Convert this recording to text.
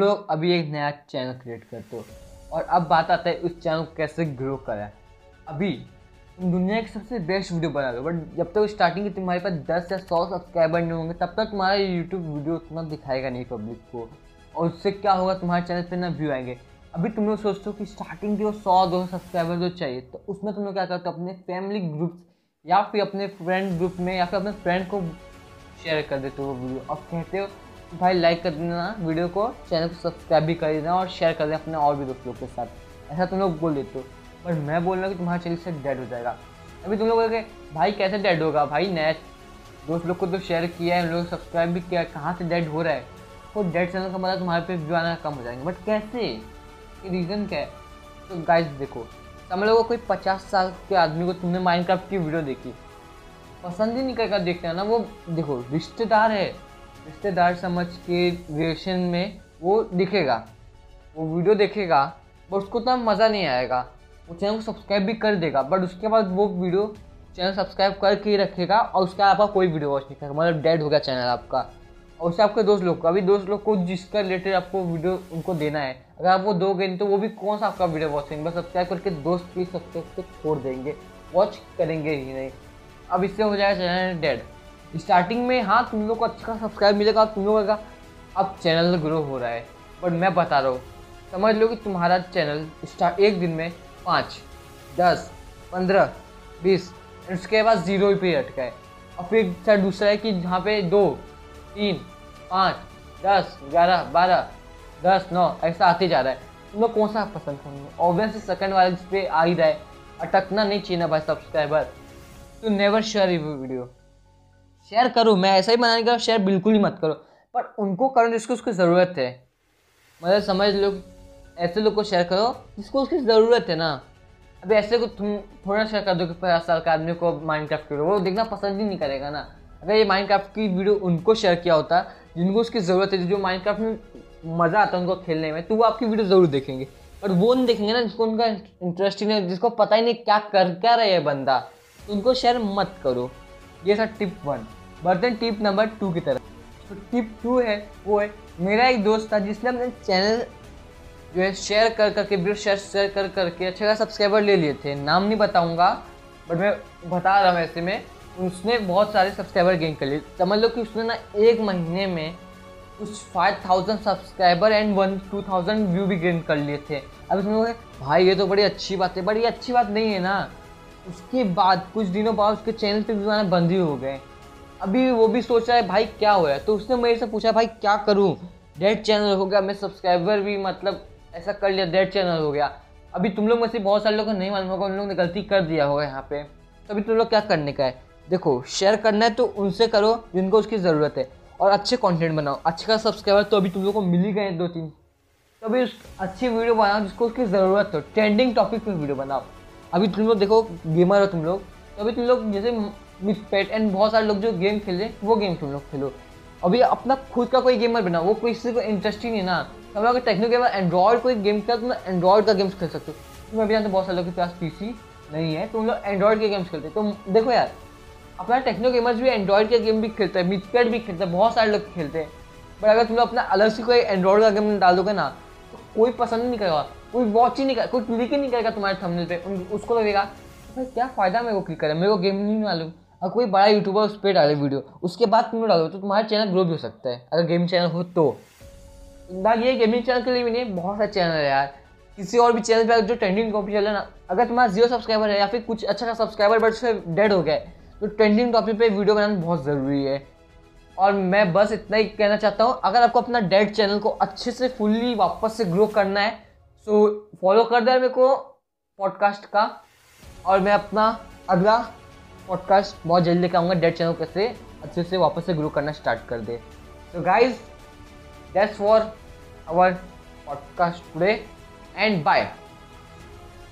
लोग अभी एक नया चैनल क्रिएट करते हो और अब बात आता है उस चैनल को कैसे ग्रो करा। अभी तुम दुनिया की सबसे बेस्ट वीडियो बना लो बट जब तक स्टार्टिंग की तुम्हारे पास दस या सौ सब्सक्राइबर नहीं होंगे, तब तक तुम्हारा यूट्यूब वीडियो उतना दिखाएगा नहीं पब्लिक को। और उससे क्या होगा, तुम्हारे चैनल पर ना व्यू आएँगे। अभी तुम लोग सोचते हो कि स्टार्टिंग के वो सौ, दो सब्सक्राइबर जो चाहिए तो उसमें तुम लोग क्या करते हो, अपने फैमिली ग्रुप या फिर अपने फ्रेंड ग्रुप में या फिर अपने फ्रेंड को शेयर कर देते हो वो वीडियो और कहते हो भाई लाइक कर देना वीडियो को चैनल को सब्सक्राइब भी कर देना और शेयर कर देना अपने और भी दोस्तों के साथ। ऐसा तुम लोग बोल देते हो, पर मैं बोल रहा हूँ कि तुम्हारा चैनल से डेड हो जाएगा। अभी तुम लोग बोलोगे भाई कैसे डेड होगा? भाई नया दोस्त लोग को तो शेयर किया है लोग सब्सक्राइब भी किया कहाँ से डेड हो रहा है? तो डेड चैनल का मतलब तुम्हारे पे व्यू आना कम हो जाएँगे। बट कैसे? रीज़न क्या है? तो गाइस देखो, समझ लो कोई पचास साल के आदमी को तुमने माइनक्राफ्ट की वीडियो देखी। पसंद ही नहीं देखते हैं ना, वो देखो, रिश्तेदार है। रिश्तेदार समझ के रिलेशन में वो दिखेगा, वो वीडियो देखेगा बट उसको तो मज़ा नहीं आएगा। वो चैनल को सब्सक्राइब भी कर देगा बट उसके बाद वो वीडियो चैनल सब्सक्राइब करके ही रखेगा और उसका आपका कोई वीडियो वॉच नहीं करेगा। मतलब डेड हो गया चैनल आपका। और उससे आपके दोस्त लोग का, अभी दोस्त लोग को जिसका रिलेटेड आपको वीडियो उनको देना है, अगर आप वो नहीं तो वो भी कौन सा आपका वीडियो वॉच करेंगे बस सब्सक्राइब करके दोस्त भी सब्सक्राइब छोड़ देंगे। वॉच करेंगे ही नहीं। अब इससे हो जाएगा चैनल डेड स्टार्टिंग में हाँ तुम लोग को अच्छा सब्सक्राइब मिलेगा, तुम लोगों का अब चैनल ग्रो हो रहा है। बट मैं बता रहा हूँ, समझ लो कि तुम्हारा चैनल स्टार्ट एक दिन में पाँच, दस, पंद्रह, बीस उसके बाद ज़ीरो पे अटका है। और फिर सर दूसरा है कि जहाँ पे दो, तीन, पाँच, दस, ग्यारह, बारह, दस, नौ, ऐसा आते जा रहा है। तुम लोग कौन सा पसंद करोगे? ऑब्वियसली सेकंड वाले जिस पे आ ही रहा है, अटकना नहीं चाहिए ना भाई subscriber to never share video share करो? मैं ऐसा ही बनाने का शेयर बिल्कुल ही मत करो। पर उनको करो जिसको उसकी ज़रूरत है। मतलब समझ लो, ऐसे लोग को शेयर करो जिसको उसकी ज़रूरत है ना। अभी ऐसे को तुम थोड़ा शेयर कर दो कि पचास साल का आदमी को माइंड क्राफ्ट करो वो देखना पसंद ही नहीं करेगा ना। अगर ये माइंड क्राफ्ट की वीडियो उनको शेयर किया होता, जिनको उसकी ज़रूरत है, जो माइंड क्राफ्ट में मज़ा आता है उनको खेलने में तो वो आपकी वीडियो ज़रूर देखेंगे। पर वो नहीं देखेंगे ना जिसको उनका इंटरेस्ट ही नहीं जिसको पता ही नहीं क्या कर क्या रहा है बंदा। तो उनको शेयर मत करो। ये था टिप वन बर्तन टिप नंबर टू की तरफ़। तो टिप टू है, वो है, मेरा एक दोस्त था जिसने अपने चैनल जो है शेयर कर करके वीडियो शेयर शेयर कर करके अच्छे खास सब्सक्राइबर ले लिए थे। नाम नहीं बताऊँगा बट मैं बता रहा हूँ ऐसे में, उसने बहुत सारे सब्सक्राइबर गेन कर लिए। समझ लो कि उसने ना एक महीने में कुछ five thousand subscriber and one two thousand view भी गेन कर लिए थे। अब उसमें भाई, ये तो बड़ी अच्छी बात है। बड़ी अच्छी बात नहीं है ना। उसके बाद, कुछ दिनों बाद उसके चैनल पे व्यू आना बंद ही हो गए। अभी वो भी सोच रहा है, भाई, क्या हुआ है? तो उसने मेरे से पूछा, भाई, क्या करूँ? डेड चैनल हो गया, मैं सब्सक्राइबर भी मतलब ऐसा कर लिया डेड चैनल हो गया। अभी तुम लोग में से बहुत सारे लोग को नहीं मालूम होगा, उन लोगों ने गलती कर दिया होगा यहाँ पे। तो अभी तुम लोग क्या करने का है? देखो शेयर करना है तो उनसे करो, जिनको उसकी ज़रूरत है। और अच्छे कंटेंट बनाओ, अच्छे का सब्सक्राइबर तो अभी तुम लोग को मिल ही गए दो तीन तो अभी उस अच्छी वीडियो बनाओ जिसको उसकी ज़रूरत हो ट्रेंडिंग टॉपिक पे वीडियो बनाओ। अभी तुम लोग देखो गेमर हो तुम लोग। तो अभी तुम लोग जैसे विथ पेट एंड बहुत सारे लोग जो गेम खेल रहे हैं, वो गेम तुम लोग खेलो। अभी अपना खुद का कोई गेमर बनाओ वो कोई किसी को इंटरेस्ट ही नहीं ना। हम अगर टेक्नो गेमर एंड्रॉयड कोई गेम खेला तुम एंड्रॉयड का गेम्स खेल सकते हो। तुम अभी जानते बहुत सारे लोग के पास पीसी नहीं है, तुम लोग एंड्रॉयड के गेम्स खेलते तो देखो यार, अपना टेक्नो गेमर्स भी एंड्रॉयड के गेम भी खेलते हैं मिथपेड भी खेलते हैं, बहुत सारे लोग खेलते हैं। बट अगर तुम लोग अपना अलग से कोई एंड्रॉयड का गेम डाल दोगे ना तो कोई पसंद नहीं करेगा। कोई वॉच ही नहीं करेगा कोई क्लिक ही नहीं करेगा तुम्हारे थंबनेल पे। उसको लगेगा, भाई, क्या फ़ायदा मेरे को क्लिक करें? मेरे को गेम नहीं मालूम। और कोई बड़ा यूट्यूबर उस पर डाले वीडियो उसके बाद तुम डालो तो तुम्हारा चैनल ग्रो भी हो सकता है। अगर गेमिंग चैनल हो तो। ये गेमिंग चैनल के लिए भी नहीं, बहुत सारे चैनल है यार। किसी और भी चैनल पर जो ट्रेंडिंग टॉपिक चल रहा है ना, अगर तुम्हारा ज़ीरो सब्सक्राइबर है या फिर कुछ अच्छा खासा सब्सक्राइबर बट उससे डेड हो गया तो ट्रेंडिंग टॉपिक पे वीडियो बनाना बहुत ज़रूरी है। और मैं बस इतना ही कहना चाहता हूँ, अगर आपको अपना डेड चैनल को अच्छे से फुल्ली वापस से ग्रो करना है सो फॉलो कर दे मेरे को पॉडकास्ट का। और मैं अपना अगला पॉडकास्ट बहुत जल्दी लेकर आऊँगा डेड चैनल कैसे अच्छे से वापस से ग्रो करना स्टार्ट कर दे। तो guys that's for our podcast today and bye